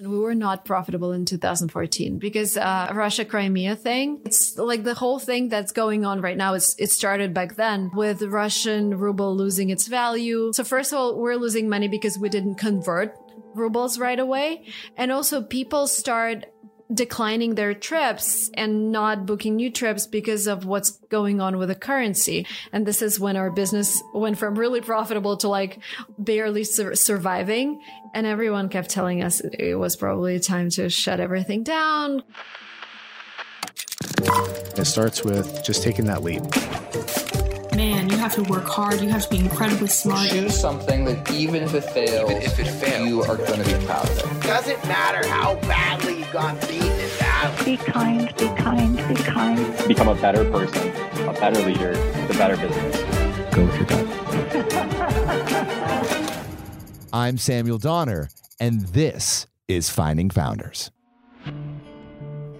We were not profitable in 2014 because uh, Russia Crimea thing. It's like the whole thing that's going on right now. It's it started back then with Russian ruble losing its value. So first of all, we're losing money because we didn't convert rubles right away, and also people start declining their trips and not booking new trips because of what's going on with the currency. And this is when our business went from really profitable to like barely sur- surviving. And everyone kept telling us it was probably time to shut everything down. It starts with just taking that leap. Man, you have to work hard. You have to be incredibly smart. Choose something that even if it fails, Even if it fails. you are going to be proud of it. Doesn't matter how badly you got beaten in battle. Be kind, be kind, be kind. become a better person, a better leader, the better business. Go with your gut. I'm Samuel Donner, and this is Finding Founders.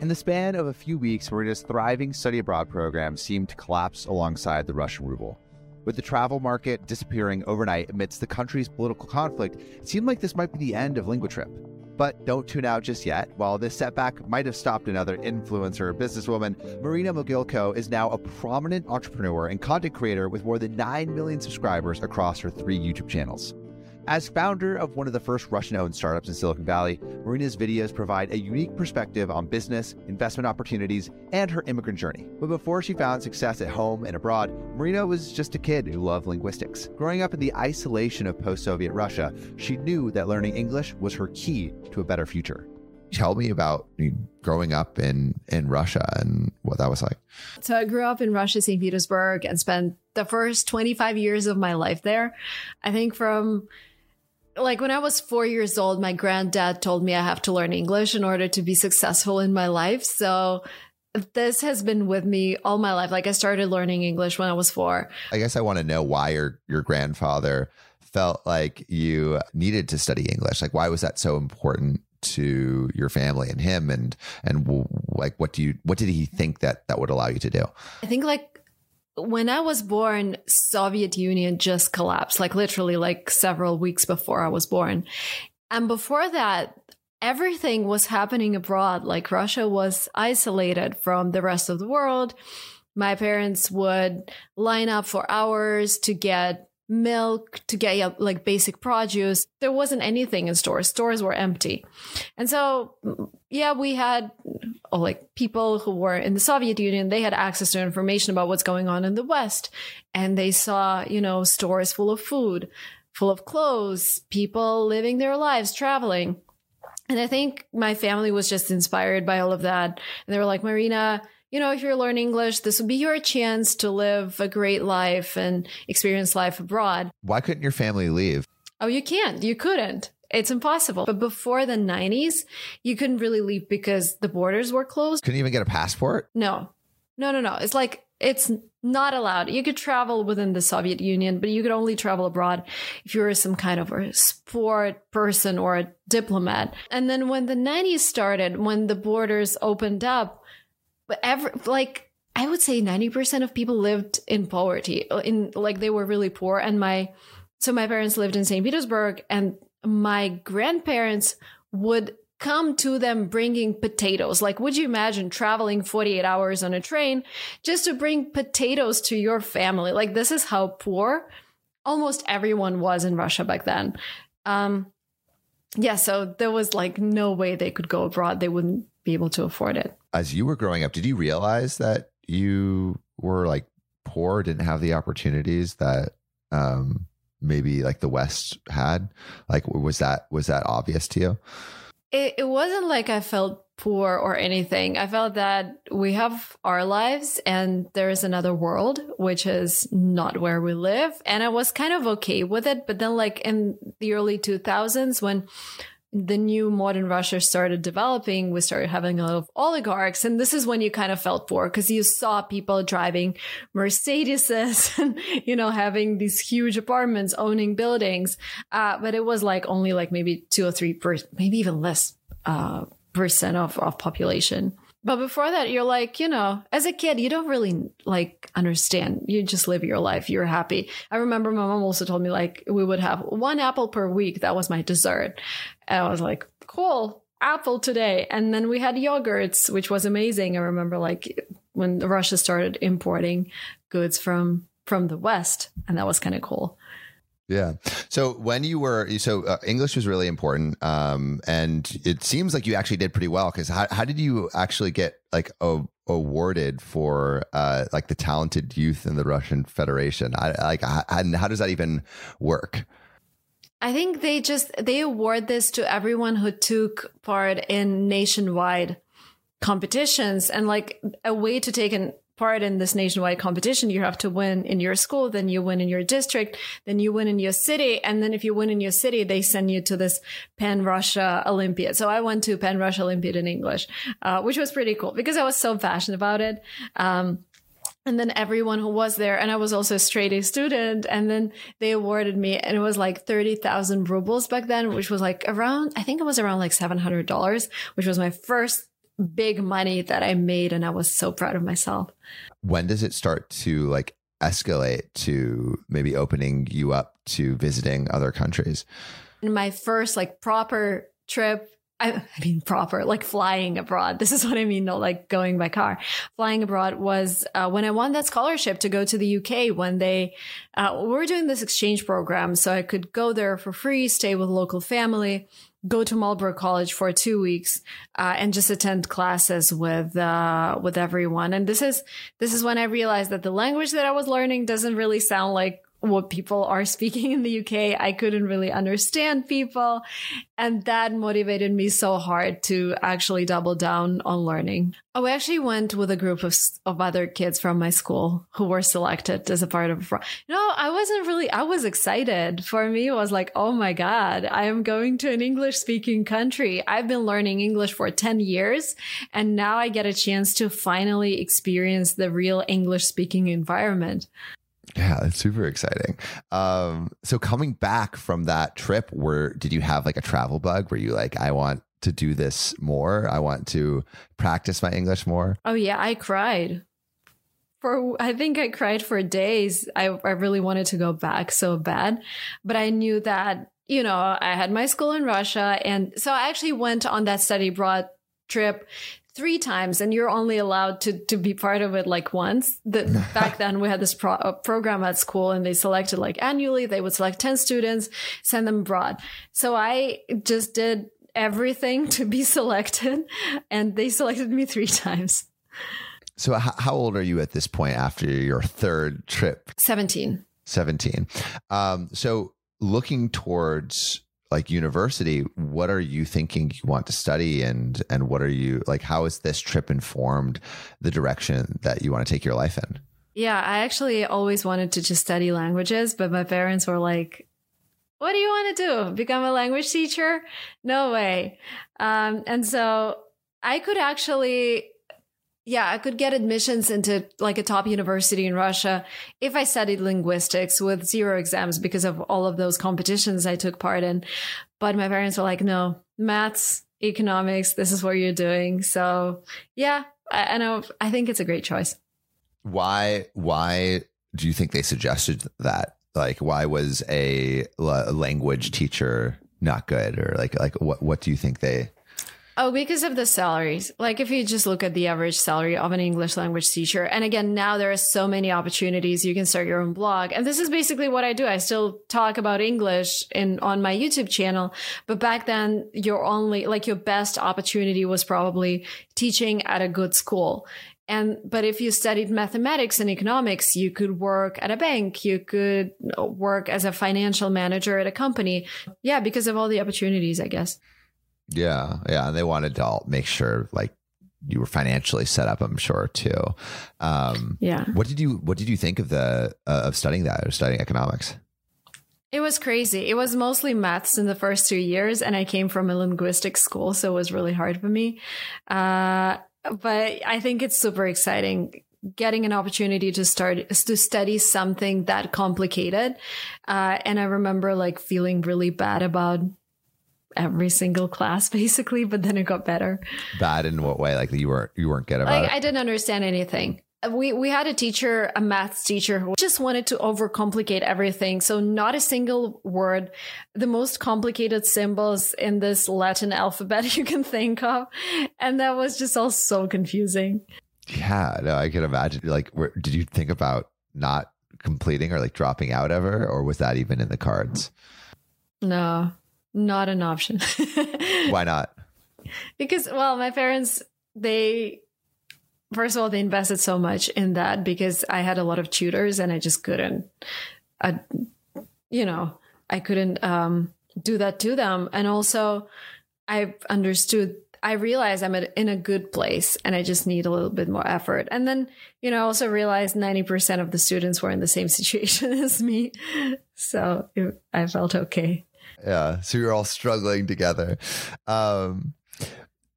In the span of a few weeks, Marina's thriving study abroad program seemed to collapse alongside the Russian ruble. With the travel market disappearing overnight amidst the country's political conflict, it seemed like this might be the end of LinguaTrip. But don't tune out just yet. While this setback might have stopped another influencer or businesswoman, Marina Mogilko is now a prominent entrepreneur and content creator with more than 9 million subscribers across her three YouTube channels. As founder of one of the first Russian owned startups in Silicon Valley, Marina's videos provide a unique perspective on business, investment opportunities, and her immigrant journey. But before she found success at home and abroad, Marina was just a kid who loved linguistics. Growing up in the isolation of post Soviet Russia, she knew that learning English was her key to a better future. Tell me about growing up in, in Russia and what that was like. So I grew up in Russia, St. Petersburg, and spent the first 25 years of my life there. I think from like when I was four years old, my granddad told me I have to learn English in order to be successful in my life. So this has been with me all my life. Like I started learning English when I was four. I guess I want to know why your your grandfather felt like you needed to study English. Like why was that so important to your family and him and and w- like what do you what did he think that that would allow you to do? I think like when I was born, Soviet Union just collapsed, like literally like several weeks before I was born. And before that, everything was happening abroad. Like Russia was isolated from the rest of the world. My parents would line up for hours to get milk, to get like basic produce. There wasn't anything in stores. Stores were empty. And so, yeah, we had oh, like people who were in the Soviet Union, they had access to information about what's going on in the West. And they saw, you know, stores full of food, full of clothes, people living their lives, traveling. And I think my family was just inspired by all of that. And they were like, Marina, you know, if you're learning English, this would be your chance to live a great life and experience life abroad. Why couldn't your family leave? Oh, you can't. You couldn't. It's impossible. But before the 90s, you couldn't really leave because the borders were closed. Couldn't even get a passport? No. No, no, no. It's like it's not allowed. You could travel within the Soviet Union, but you could only travel abroad if you were some kind of a sport person or a diplomat. And then when the 90s started, when the borders opened up, but every like I would say 90% of people lived in poverty in like they were really poor and my so my parents lived in St. Petersburg and my grandparents would come to them bringing potatoes. Like, would you imagine traveling 48 hours on a train just to bring potatoes to your family? Like, this is how poor almost everyone was in Russia back then. Um, yeah, so there was like no way they could go abroad. They wouldn't be able to afford it. As you were growing up, did you realize that you were like poor, didn't have the opportunities that um, maybe like the West had? Like, was that was that obvious to you? It, it wasn't like I felt poor or anything. I felt that we have our lives and there is another world, which is not where we live. And I was kind of okay with it. But then, like in the early 2000s, when the new modern Russia started developing, we started having a lot of oligarchs. And this is when you kind of felt poor because you saw people driving Mercedeses and, you know, having these huge apartments, owning buildings. Uh, but it was like only like maybe two or three per, maybe even less, uh, percent of, of population. But before that, you're like, you know, as a kid, you don't really like understand. You just live your life. You're happy. I remember my mom also told me like we would have one apple per week. That was my dessert. And I was like, cool. apple today. And then we had yogurts, which was amazing. I remember like when Russia started importing goods from from the West, and that was kind of cool. Yeah. So when you were, so uh, English was really important, um, and it seems like you actually did pretty well. Because how, how did you actually get like a, awarded for uh, like the talented youth in the Russian Federation? I, like, how, and how does that even work? I think they just they award this to everyone who took part in nationwide competitions and like a way to take an part in this nationwide competition, you have to win in your school, then you win in your district, then you win in your city. And then if you win in your city, they send you to this Pan Russia Olympiad. So I went to Pan Russia Olympiad in English, uh, which was pretty cool because I was so passionate about it. Um, and then everyone who was there, and I was also a straight A student, and then they awarded me, and it was like 30,000 rubles back then, which was like around, I think it was around like $700, which was my first big money that I made and I was so proud of myself. When does it start to like escalate to maybe opening you up to visiting other countries? In my first like proper trip, I, I mean proper, like flying abroad. This is what I mean, not like going by car. Flying abroad was uh, when I won that scholarship to go to the UK when they uh, we were doing this exchange program, so I could go there for free, stay with local family go to Marlborough College for two weeks uh, and just attend classes with uh, with everyone. And this is this is when I realized that the language that I was learning doesn't really sound like what people are speaking in the UK. I couldn't really understand people. And that motivated me so hard to actually double down on learning. Oh, I actually went with a group of, of other kids from my school who were selected as a part of. No, I wasn't really, I was excited. For me, it was like, oh my God, I am going to an English speaking country. I've been learning English for 10 years and now I get a chance to finally experience the real English speaking environment. Yeah, it's super exciting. Um, so coming back from that trip, where did you have like a travel bug? Were you like, I want to do this more? I want to practice my English more. Oh yeah, I cried. For I think I cried for days. I I really wanted to go back so bad, but I knew that you know I had my school in Russia, and so I actually went on that study abroad trip three times and you're only allowed to to be part of it like once. The, back then we had this pro- uh, program at school and they selected like annually. They would select 10 students send them abroad. So i just did everything to be selected and they selected me three times. So h- how old are you at this point after your third trip? 17 17 um, so looking towards like university what are you thinking you want to study? And and what are you like how is this trip informed the direction that you want to take your life in? Yeah i actually always wanted to just study languages but my parents were like what do you want to do? Become a language teacher? No way. Um, and so i could actually yeah, I could get admissions into like a top university in Russia if I studied linguistics with zero exams because of all of those competitions I took part in. But my parents were like, no, maths, economics, this is what you're doing. So yeah, I, I know. I think it's a great choice. Why, why do you think they suggested that? Like, why was a language teacher not good or like, like what, what do you think they, Oh, because of the salaries. Like if you just look at the average salary of an English language teacher, and again, now there are so many opportunities. You can start your own blog. And this is basically what I do. I still talk about English in on my YouTube channel. But back then, your only like your best opportunity was probably teaching at a good school. And, but if you studied mathematics and economics, you could work at a bank. You could work as a financial manager at a company. Yeah, because of all the opportunities, I guess. Yeah, yeah, and they wanted to all make sure like you were financially set up. I'm sure too. Um, yeah. What did you What did you think of the uh, of studying that or studying economics? It was crazy. It was mostly maths in the first two years, and I came from a linguistic school, so it was really hard for me. Uh, but I think it's super exciting getting an opportunity to start to study something that complicated. Uh, and I remember like feeling really bad about every single class basically, but then it got better. Bad in what way? Like you weren't you weren't good about like, it. I didn't understand anything. we we had a teacher, a maths teacher, who just wanted to overcomplicate everything. So not a single word, the most complicated symbols in this Latin alphabet you can think of, and that was just all so confusing. Yeah, no, I can imagine. Like, where, did you think about not completing or like dropping out ever, or was that even in the cards? No, not an option. Why not? Because well, my parents they first of all, they invested so much in that because I had a lot of tutors and I just couldn't, I, you know, I couldn't um, do that to them. And also, I understood, I realized I'm in a good place and I just need a little bit more effort. And then, you know, I also realized 90% of the students were in the same situation as me. So it, I felt okay. Yeah. So you're all struggling together. Um,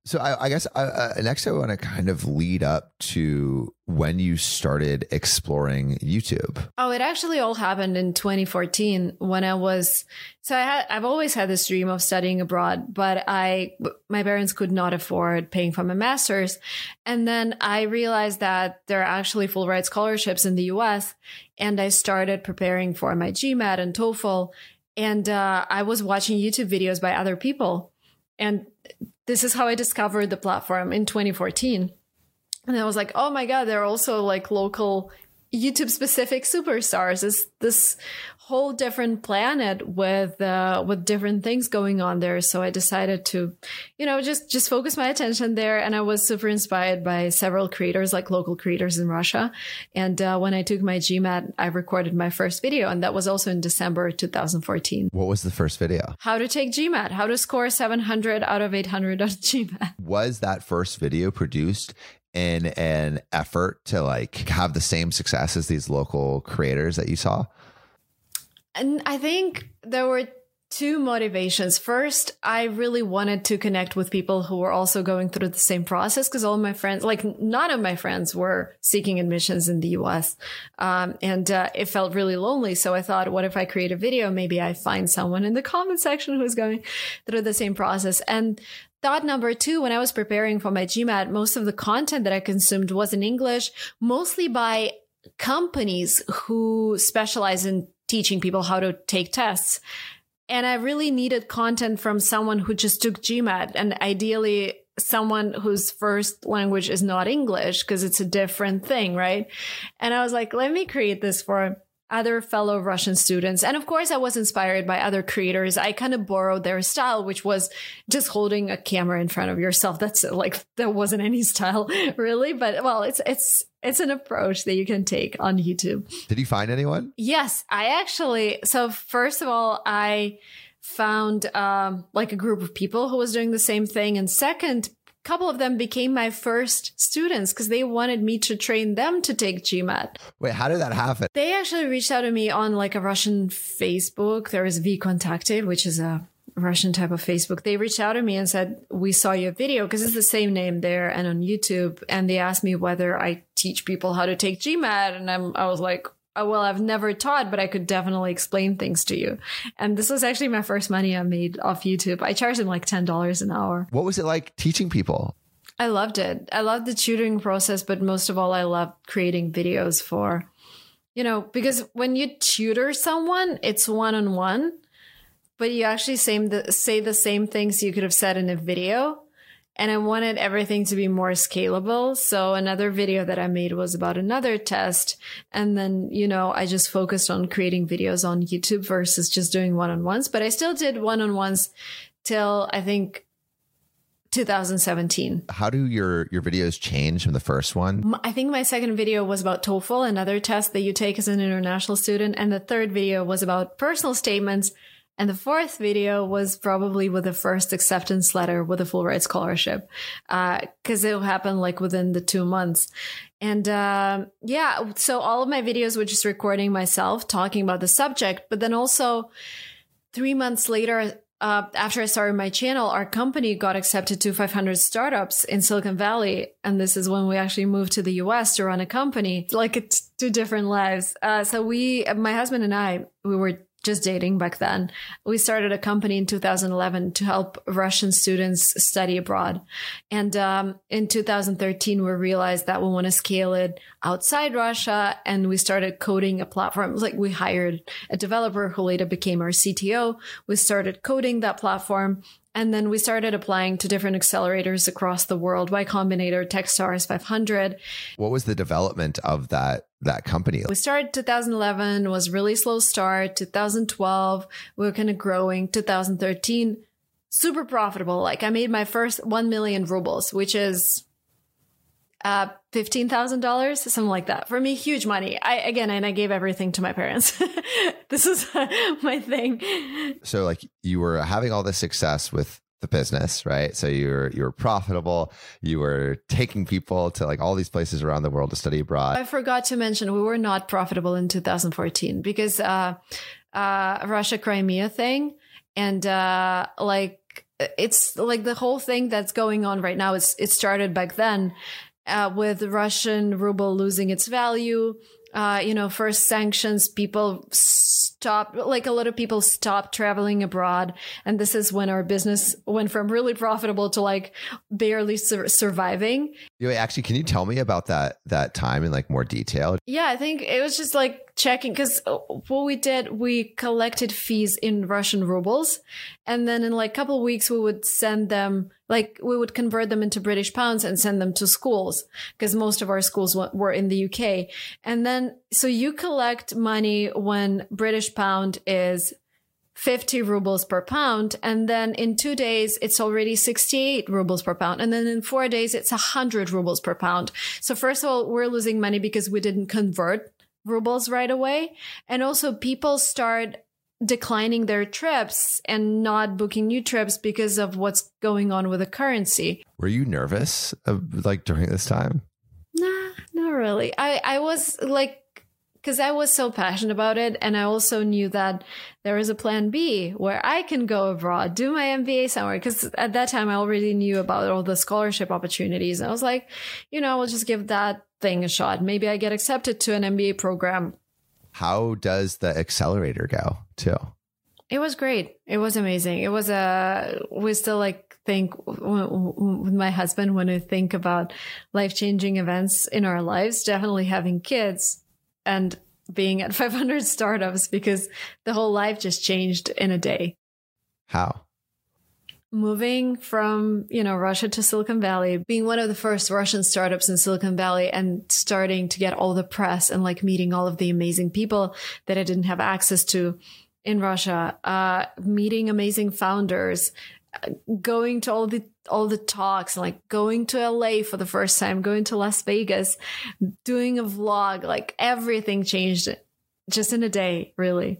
so I, I guess I, uh, next I want to kind of lead up to when you started exploring YouTube. Oh, it actually all happened in 2014 when I was. So I had I've always had this dream of studying abroad, but I my parents could not afford paying for my masters, and then I realized that there are actually Fulbright scholarships in the U.S. And I started preparing for my GMAT and TOEFL, and uh, I was watching YouTube videos by other people, and this is how I discovered the platform in 2014. And I was like, oh my God, there are also like local YouTube specific superstars. It's this whole different planet with uh, with different things going on there. So I decided to, you know, just just focus my attention there. And I was super inspired by several creators, like local creators in Russia. And uh, when I took my GMAT, I recorded my first video, and that was also in December 2014. What was the first video? How to take GMAT, how to score 700 out of 800 on GMAT. Was that first video produced in an effort to like have the same success as these local creators that you saw? And I think there were two motivations. First, I really wanted to connect with people who were also going through the same process because all my friends, like none of my friends were seeking admissions in the US. Um, and uh, it felt really lonely. So I thought, what if I create a video? Maybe I find someone in the comment section who's going through the same process. And Thought number two, when I was preparing for my GMAT, most of the content that I consumed was in English, mostly by companies who specialize in teaching people how to take tests. And I really needed content from someone who just took GMAT and ideally someone whose first language is not English because it's a different thing, right? And I was like, let me create this for other fellow Russian students. And of course, I was inspired by other creators. I kind of borrowed their style, which was just holding a camera in front of yourself. That's like, that wasn't any style really, but well, it's, it's, it's an approach that you can take on YouTube. Did you find anyone? Yes, I actually, so first of all, I found um, like a group of people who was doing the same thing. And second, couple of them became my first students because they wanted me to train them to take GMAT. Wait, how did that happen? They actually reached out to me on like a Russian Facebook. There is VKontakte, which is a Russian type of Facebook. They reached out to me and said, We saw your video because it's the same name there and on YouTube. And they asked me whether I teach people how to take GMAT. And I'm, I was like, oh, well, I've never taught, but I could definitely explain things to you. And this was actually my first money I made off YouTube. I charged them like $10 an hour. What was it like teaching people? I loved it. I loved the tutoring process, but most of all, I loved creating videos for, you know, because when you tutor someone, it's one on one, but you actually say the, say the same things you could have said in a video and I wanted everything to be more scalable. So another video that I made was about another test. And then, you know, I just focused on creating videos on YouTube versus just doing one on ones, but I still did one on ones till I think 2017. How do your your videos change from the first one? I think my second video was about TOEFL, another test that you take as an international student, and the third video was about personal statements and the fourth video was probably with the first acceptance letter with a full Fulbright scholarship, because uh, it happened like within the two months. And uh, yeah, so all of my videos were just recording myself talking about the subject, but then also three months later, uh, after I started my channel, our company got accepted to 500 startups in Silicon Valley. And this is when we actually moved to the US to run a company. Like it's two different lives. Uh, so we, my husband and I, we were just dating back then. We started a company in 2011 to help Russian students study abroad. And um, in 2013, we realized that we want to scale it outside Russia. And we started coding a platform. Like we hired a developer who later became our CTO. We started coding that platform. And then we started applying to different accelerators across the world, Y Combinator, Techstars 500. What was the development of that that company? We started 2011, was really slow start. 2012, we were kind of growing. 2013, super profitable. Like I made my first 1 million rubles, which is uh, fifteen thousand dollars, something like that. For me, huge money. I again, and I gave everything to my parents. this is my thing. So, like, you were having all this success with the business, right? So you're you're profitable. You were taking people to like all these places around the world to study abroad. I forgot to mention we were not profitable in 2014 because uh, uh, Russia Crimea thing and uh, like it's like the whole thing that's going on right now. It's it started back then uh, with Russian ruble losing its value. Uh, you know, first sanctions, people stop, like a lot of people stopped traveling abroad. And this is when our business went from really profitable to like barely sur- surviving. Wait, actually, can you tell me about that, that time in like more detail? Yeah, I think it was just like checking because uh, what we did, we collected fees in Russian rubles. And then in like a couple weeks, we would send them, like we would convert them into British pounds and send them to schools because most of our schools were in the UK. And then, so you collect money when British pound is 50 rubles per pound. And then in two days, it's already 68 rubles per pound. And then in four days, it's 100 rubles per pound. So first of all, we're losing money because we didn't convert rubles right away. And also people start declining their trips and not booking new trips because of what's going on with the currency. Were you nervous uh, like during this time? Nah, not really. I, I was like, because I was so passionate about it. And I also knew that there is a plan B where I can go abroad, do my MBA somewhere. Because at that time, I already knew about all the scholarship opportunities. And I was like, you know, I'll just give that thing a shot. Maybe I get accepted to an MBA program. How does the accelerator go, too? It was great. It was amazing. It was a, we still like think with my husband when we think about life changing events in our lives, definitely having kids and being at 500 startups because the whole life just changed in a day. How? Moving from, you know, Russia to Silicon Valley, being one of the first Russian startups in Silicon Valley and starting to get all the press and like meeting all of the amazing people that I didn't have access to in Russia, uh, meeting amazing founders, going to all the all the talks like going to LA for the first time going to Las Vegas doing a vlog like everything changed just in a day really.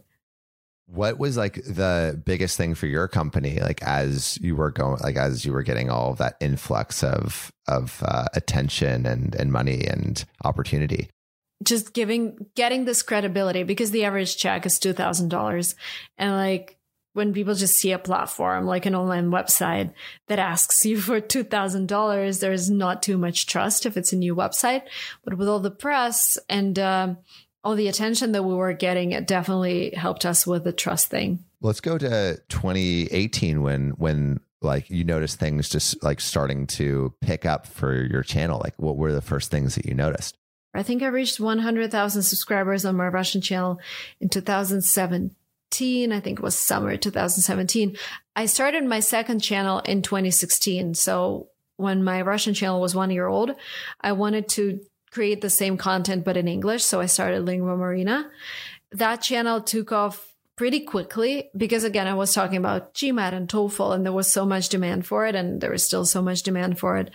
What was like the biggest thing for your company like as you were going like as you were getting all of that influx of of uh, attention and and money and opportunity? Just giving getting this credibility because the average check is $2000 and like when people just see a platform like an online website that asks you for $2,000, there's not too much trust if it's a new website. But with all the press and um, all the attention that we were getting, it definitely helped us with the trust thing. Let's go to 2018 when, when, like you noticed things just like starting to pick up for your channel like what were the first things that you noticed i think i reached 100000 subscribers on my russian channel in 2007 I think it was summer 2017. I started my second channel in 2016. So when my Russian channel was one year old, I wanted to create the same content, but in English. So I started Lingua Marina. That channel took off pretty quickly because again, I was talking about GMAT and TOEFL and there was so much demand for it and there is still so much demand for it.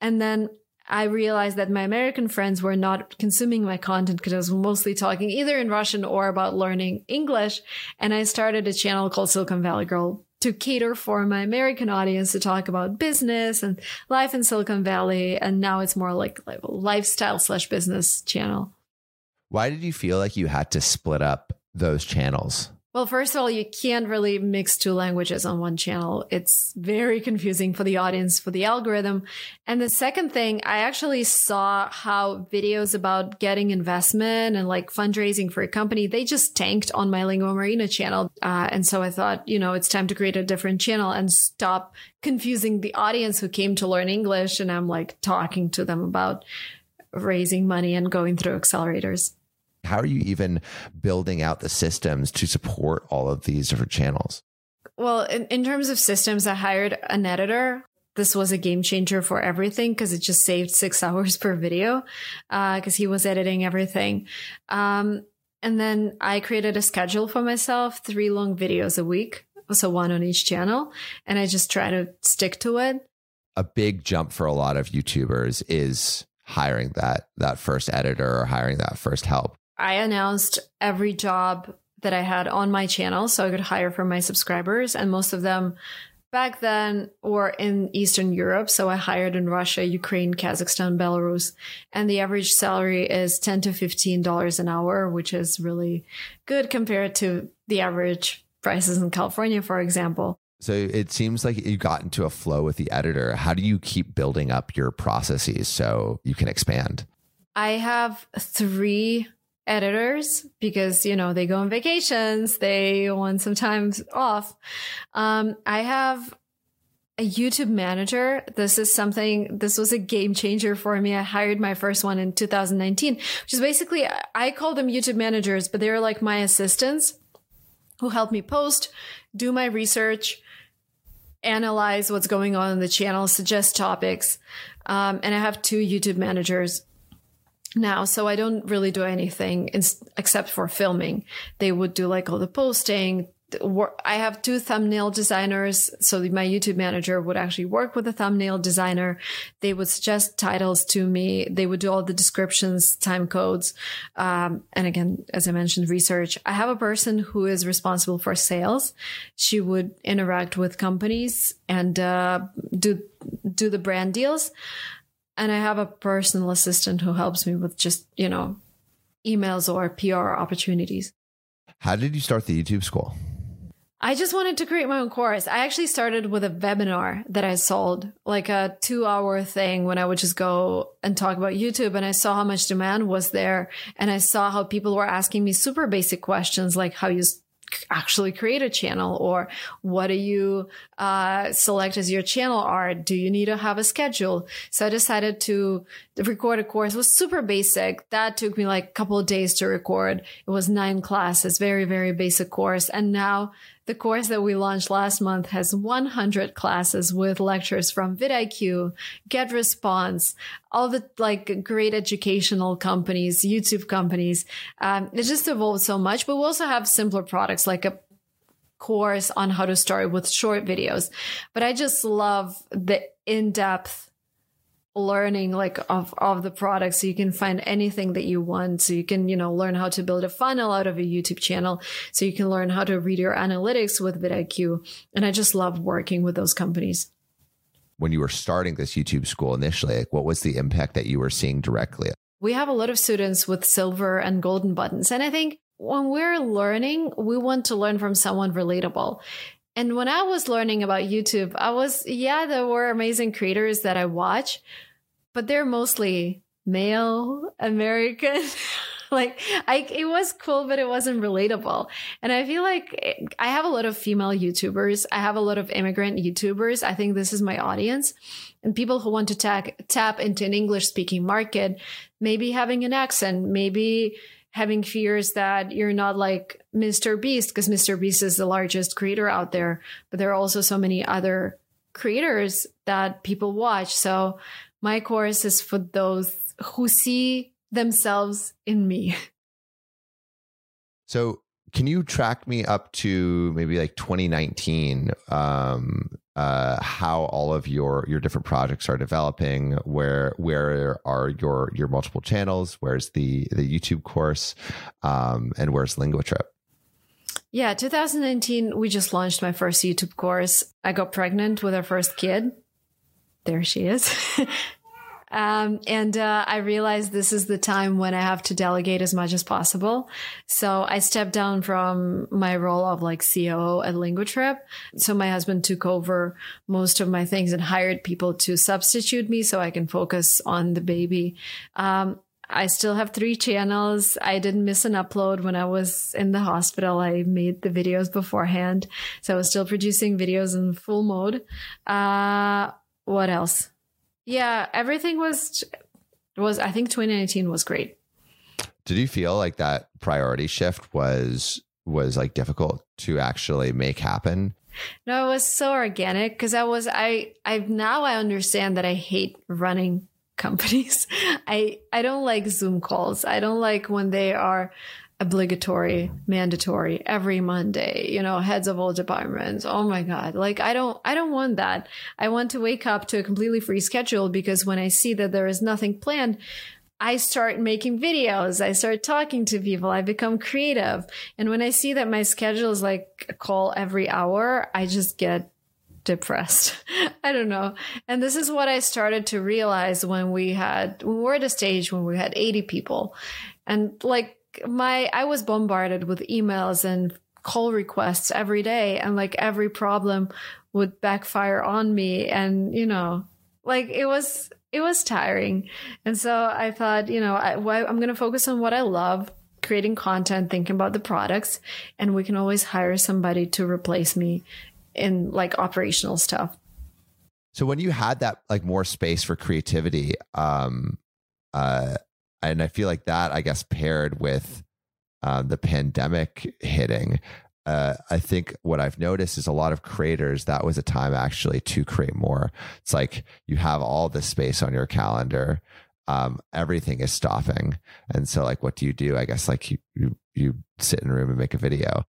And then I realized that my American friends were not consuming my content because I was mostly talking either in Russian or about learning English. And I started a channel called Silicon Valley Girl to cater for my American audience to talk about business and life in Silicon Valley. And now it's more like, a lifestyle slash business channel. Why did you feel like you had to split up those channels? Well, first of all, you can't really mix two languages on one channel. It's very confusing for the audience, for the algorithm. And the second thing, I actually saw how videos about getting investment and like fundraising for a company, they just tanked on my Lingua Marina channel. Uh, and so I thought, you know, it's time to create a different channel and stop confusing the audience who came to learn English. And I'm like talking to them about raising money and going through accelerators. How are you even building out the systems to support all of these different channels? Well, in, in terms of systems, I hired an editor. This was a game changer for everything because it just saved six hours per video because uh, he was editing everything. Um, and then I created a schedule for myself, three long videos a week. So one on each channel. And I just try to stick to it. A big jump for a lot of YouTubers is hiring that that first editor or hiring that first help. I announced every job that I had on my channel so I could hire for my subscribers. And most of them back then were in Eastern Europe. So I hired in Russia, Ukraine, Kazakhstan, Belarus. And the average salary is 10 to $15 an hour, which is really good compared to the average prices in California, for example. So it seems like you got into a flow with the editor. How do you keep building up your processes so you can expand? I have three editors because you know they go on vacations they want some time off. Um, i have a youtube manager. This is something this was a game changer for me. I hired my first one in 2019 which is basically i call them youtube managers but they're like my assistants who help me post do my research analyze what's going on in the channel suggest topics. Um, and i have two youtube managers now. So I don't really do anything in, except for filming. They would do like all the posting. I have two thumbnail designers. So my YouTube manager would actually work with a thumbnail designer. They would suggest titles to me. They would do all the descriptions, time codes. Um, and again, as I mentioned, research. I have a person who is responsible for sales. She would interact with companies and, uh, do, do the brand deals and I have a personal assistant who helps me with just, you know, emails or PR opportunities. How did you start the YouTube school? I just wanted to create my own course. I actually started with a webinar that I sold, like a two hour thing when I would just go and talk about YouTube. And I saw how much demand was there. And I saw how people were asking me super basic questions like how you actually create a channel or what do you uh, select as your channel art? Do you need to have a schedule? So i decided to record a course. It was super basic. That took me like a couple of days to record. It was nine classes very very basic course. And now the course that we launched last month has 100 classes with lectures from vidIQ, GetResponse, all the like great educational companies, YouTube companies. Um, it just evolved so much, but we also have simpler products like a course on how to start with short videos. But I just love the in-depth learning like of of the product. So you can find anything that you want. So you can you know learn how to build a funnel out of a youtube channel. So you can learn how to read your analytics with vidiq. And i just love working with those companies. When you were starting this youtube school initially like what was the impact that you were seeing directly? We have a lot of students with silver and golden buttons. And i think when we're learning we want to learn from someone relatable and when I was learning about YouTube, I was, yeah, there were amazing creators that I watch, but they're mostly male American. like I, it was cool, but it wasn't relatable. And I feel like I have a lot of female YouTubers. I have a lot of immigrant YouTubers. I think this is my audience and people who want to tag, tap into an English speaking market, maybe having an accent, maybe having fears that you're not like Mr. Beast because Mr. Beast is the largest creator out there, but there are also so many other creators that people watch. So my course is for those who see themselves in me. So, can you track me up to maybe like 2019? Um, uh, how all of your your different projects are developing. Where where are your your multiple channels? Where's the the YouTube course? Um, and where's LinguaTrip? Yeah, 2019, we just launched my first YouTube course. I got pregnant with our first kid. There she is. Um, and uh, I realized this is the time when I have to delegate as much as possible. So I stepped down from my role of like COO at LinguaTrip. So my husband took over most of my things and hired people to substitute me so I can focus on the baby. Um, I still have three channels. I didn't miss an upload when I was in the hospital. I made the videos beforehand. So I was still producing videos in full mode. Uh, what else? Yeah, everything was, was, I think 2019 was great. Did you feel like that priority shift was, was like difficult to actually make happen? No, it was so organic because I was, I, I, now I understand that I hate running companies. I I don't like Zoom calls. I don't like when they are obligatory, mandatory every Monday, you know, heads of all departments. Oh my god. Like I don't I don't want that. I want to wake up to a completely free schedule because when I see that there is nothing planned, I start making videos. I start talking to people. I become creative. And when I see that my schedule is like a call every hour, I just get depressed. I don't know. And this is what I started to realize when we had, when we were at a stage when we had 80 people. And like my, I was bombarded with emails and call requests every day. And like every problem would backfire on me. And, you know, like it was, it was tiring. And so I thought, you know, I, I'm going to focus on what I love creating content, thinking about the products, and we can always hire somebody to replace me in like operational stuff. So when you had that like more space for creativity, um, uh, and I feel like that I guess paired with um, the pandemic hitting, uh, I think what I've noticed is a lot of creators that was a time actually to create more. It's like you have all this space on your calendar, um, everything is stopping, and so like, what do you do? I guess like you you, you sit in a room and make a video.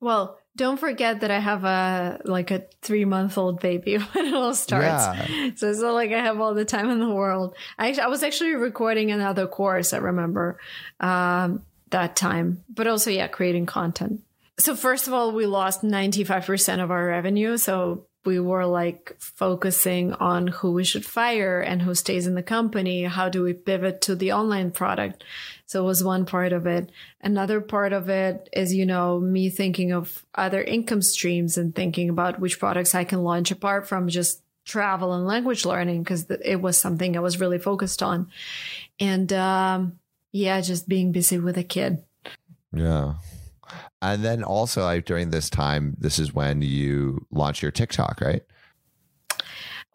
Well, don't forget that I have a like a three month old baby when it all starts. Yeah. So it's not like I have all the time in the world. I I was actually recording another course. I remember um, that time, but also yeah, creating content. So first of all, we lost ninety five percent of our revenue. So we were like focusing on who we should fire and who stays in the company. How do we pivot to the online product? So it was one part of it. Another part of it is, you know, me thinking of other income streams and thinking about which products I can launch apart from just travel and language learning because it was something I was really focused on. And um, yeah, just being busy with a kid. Yeah. And then also, like during this time, this is when you launch your TikTok, right?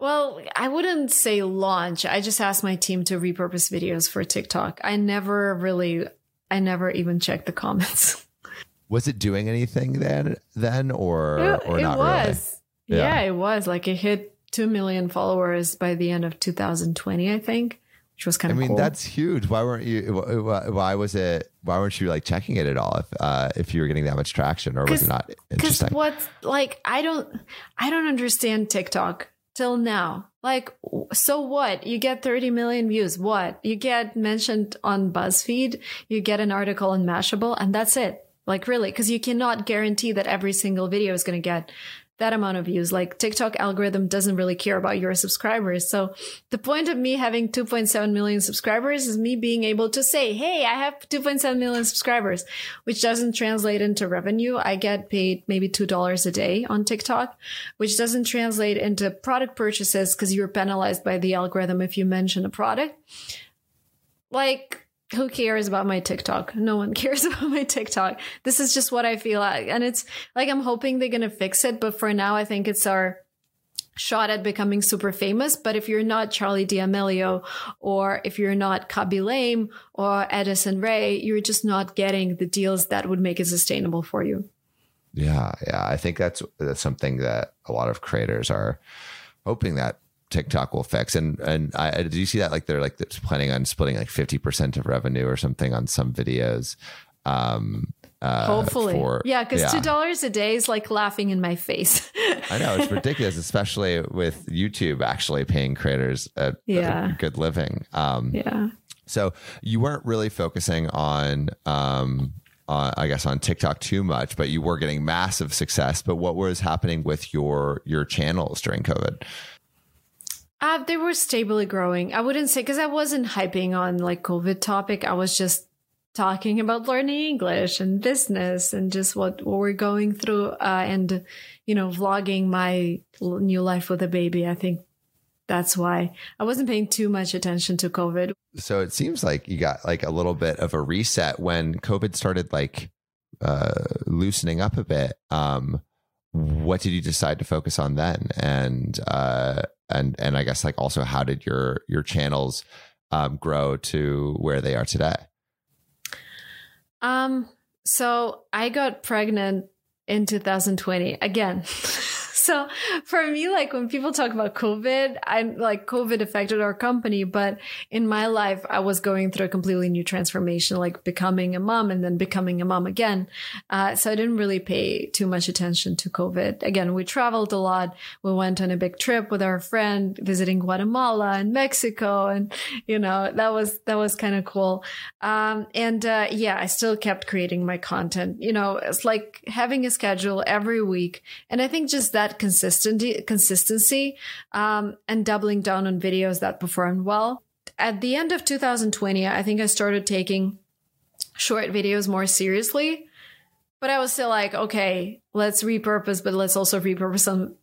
Well, I wouldn't say launch. I just asked my team to repurpose videos for TikTok. I never really, I never even checked the comments. Was it doing anything then, then, or it, or it not was. Really? Yeah. yeah, it was. Like it hit two million followers by the end of 2020, I think, which was kind of. I mean, cool. that's huge. Why weren't you? Why was it? Why weren't you like checking it at all? If uh, if you were getting that much traction, or was it not interesting? Because what's like, I don't, I don't understand TikTok till now. Like, so what? You get 30 million views. What? You get mentioned on BuzzFeed. You get an article on Mashable and that's it. Like really, because you cannot guarantee that every single video is going to get that amount of views. Like TikTok algorithm doesn't really care about your subscribers. So the point of me having 2.7 million subscribers is me being able to say, Hey, I have 2.7 million subscribers, which doesn't translate into revenue. I get paid maybe $2 a day on TikTok, which doesn't translate into product purchases because you're penalized by the algorithm if you mention a product. Like, who cares about my TikTok? No one cares about my TikTok. This is just what I feel like. And it's like, I'm hoping they're going to fix it. But for now, I think it's our shot at becoming super famous. But if you're not Charli D'Amelio or if you're not Khaby Lame or Addison Rae, you're just not getting the deals that would make it sustainable for you. Yeah. Yeah. I think that's, that's something that a lot of creators are hoping that TikTok will fix. And and I did you see that like they're like they're planning on splitting like fifty percent of revenue or something on some videos. Um, uh, Hopefully, for, yeah, because yeah. two dollars a day is like laughing in my face. I know it's ridiculous, especially with YouTube actually paying creators a, yeah. a good living. Um, yeah. So you weren't really focusing on um, uh, I guess on TikTok too much, but you were getting massive success. But what was happening with your your channels during COVID? Uh, they were stably growing. I wouldn't say because I wasn't hyping on like COVID topic. I was just talking about learning English and business and just what, what we're going through uh, and, you know, vlogging my new life with a baby. I think that's why I wasn't paying too much attention to COVID. So it seems like you got like a little bit of a reset when COVID started like uh, loosening up a bit. Um, what did you decide to focus on then? And uh, and and I guess like also how did your your channels um, grow to where they are today? Um, so I got pregnant in 2020 again. so for me, like when people talk about COVID, I'm like COVID affected our company, but in my life, I was going through a completely new transformation, like becoming a mom and then becoming a mom again. Uh, so I didn't really pay too much attention to COVID. Again, we traveled a lot. We went on a big trip with our friend visiting Guatemala and Mexico. And, you know, that was, that was kind of cool. Um, and, uh, yeah, I still kept creating my content. You know, it's like having a schedule every week. And I think just that consistency, consistency, um, and doubling down on videos that performed well. At the end of 2020, I think I started taking short videos more seriously, but I was still like, okay, let's repurpose, but let's also repurpose some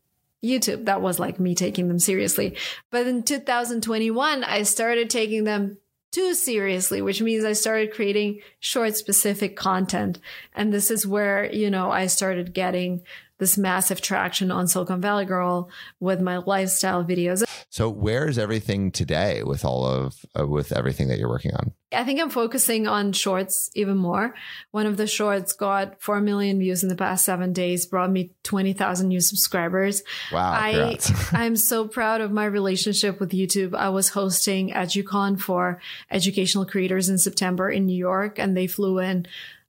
YouTube. That was like me taking them seriously. But in 2021, I started taking them too seriously, which means I started creating short specific content. And this is where, you know, I started getting this massive traction on Silicon Valley Girl with my lifestyle videos. So where is everything today with all of uh, with everything that you're working on? I think I'm focusing on shorts even more. One of the shorts got 4 million views in the past 7 days, brought me 20,000 new subscribers. Wow. I I'm so proud of my relationship with YouTube. I was hosting EduCon for educational creators in September in New York and they flew in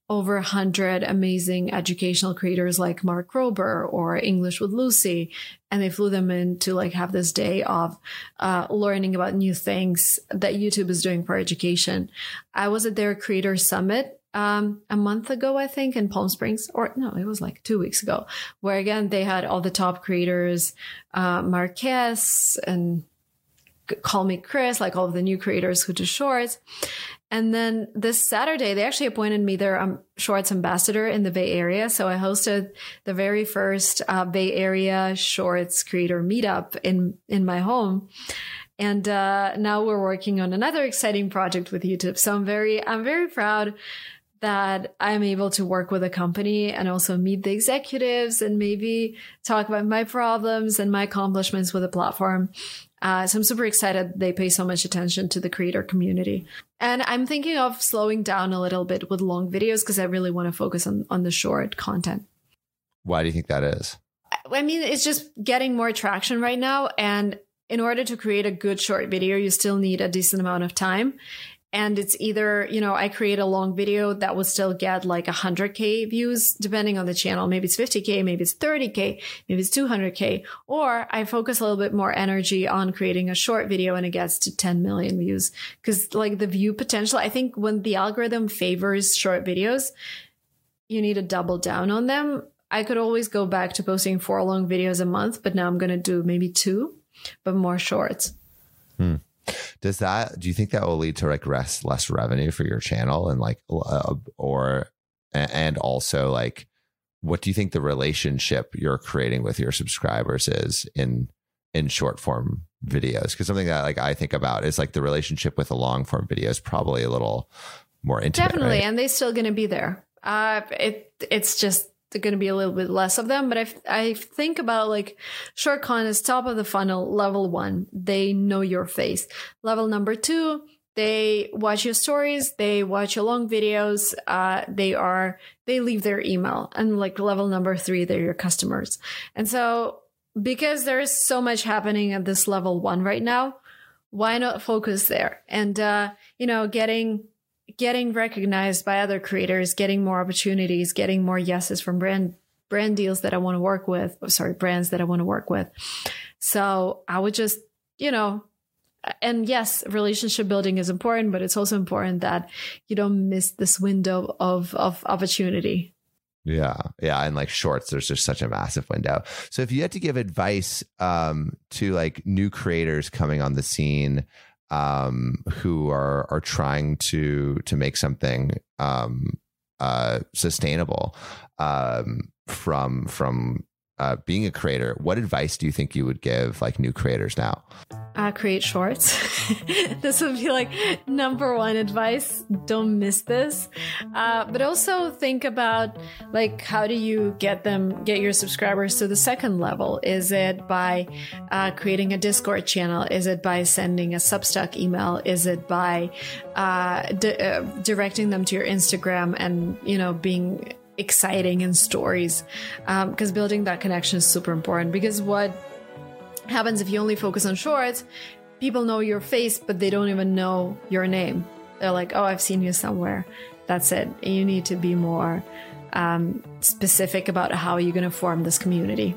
over a hundred amazing educational creators like Mark Rober or English with Lucy. And they flew them in to like have this day of uh, learning about new things that YouTube is doing for education. I was at their creator summit um, a month ago, I think, in Palm Springs, or no, it was like two weeks ago, where again they had all the top creators, uh, Marques and Call Me Chris, like all of the new creators who do shorts. And then this Saturday, they actually appointed me their um, shorts ambassador in the Bay Area. So I hosted the very first uh, Bay Area shorts creator meetup in in my home. And uh, now we're working on another exciting project with YouTube. So I'm very I'm very proud that I'm able to work with a company and also meet the executives and maybe talk about my problems and my accomplishments with the platform. Uh, so I'm super excited they pay so much attention to the creator community. And I'm thinking of slowing down a little bit with long videos because I really want to focus on, on the short content. Why do you think that is? I mean, it's just getting more traction right now. And in order to create a good short video, you still need a decent amount of time and it's either you know i create a long video that will still get like 100k views depending on the channel. Maybe it's 50k maybe it's 30k maybe it's 200k or i focus a little bit more energy on creating a short video and it gets to 10 million views. Because like the view potential i think when the algorithm favors short videos you need to double down on them. I could always go back to posting four long videos a month but now i'm going to do maybe two but more shorts. Hmm. Does that? Do you think that will lead to like less less revenue for your channel and like uh, or and also like what do you think the relationship you're creating with your subscribers is in in short form videos? Because something that like I think about is like the relationship with a long form video is probably a little more intimate. Definitely, right? and they're still going to be there. Uh, it it's just going to be a little bit less of them. But I, I think about like short con is top of the funnel, level one. They know your face. Level number two, they watch your stories, they watch your long videos, uh, they are, they leave their email. And like level number three, they're your customers. And so because there's so much happening at this level one right now, why not focus there? And, uh, you know, getting getting recognized by other creators, getting more opportunities, getting more yeses from brand brand deals that I want to work with. Oh, sorry, brands that I want to work with. So I would just, you know, and yes, relationship building is important, but it's also important that you don't miss this window of of opportunity. Yeah, yeah, and like shorts, there's just such a massive window. So if you had to give advice um, to like new creators coming on the scene um, who are are trying to to make something um, uh, sustainable um, from from uh, being a creator, what advice do you think you would give like new creators now? Uh, create shorts. this would be like number one advice. Don't miss this. Uh, but also think about like how do you get them, get your subscribers to the second level? Is it by uh, creating a Discord channel? Is it by sending a Substack email? Is it by uh, di- uh, directing them to your Instagram and you know being exciting in stories because um, building that connection is super important. Because what happens if you only focus on shorts people know your face but they don't even know your name. They're like oh i've seen you somewhere. That's it. You need to be more um, specific about how you're going to form this community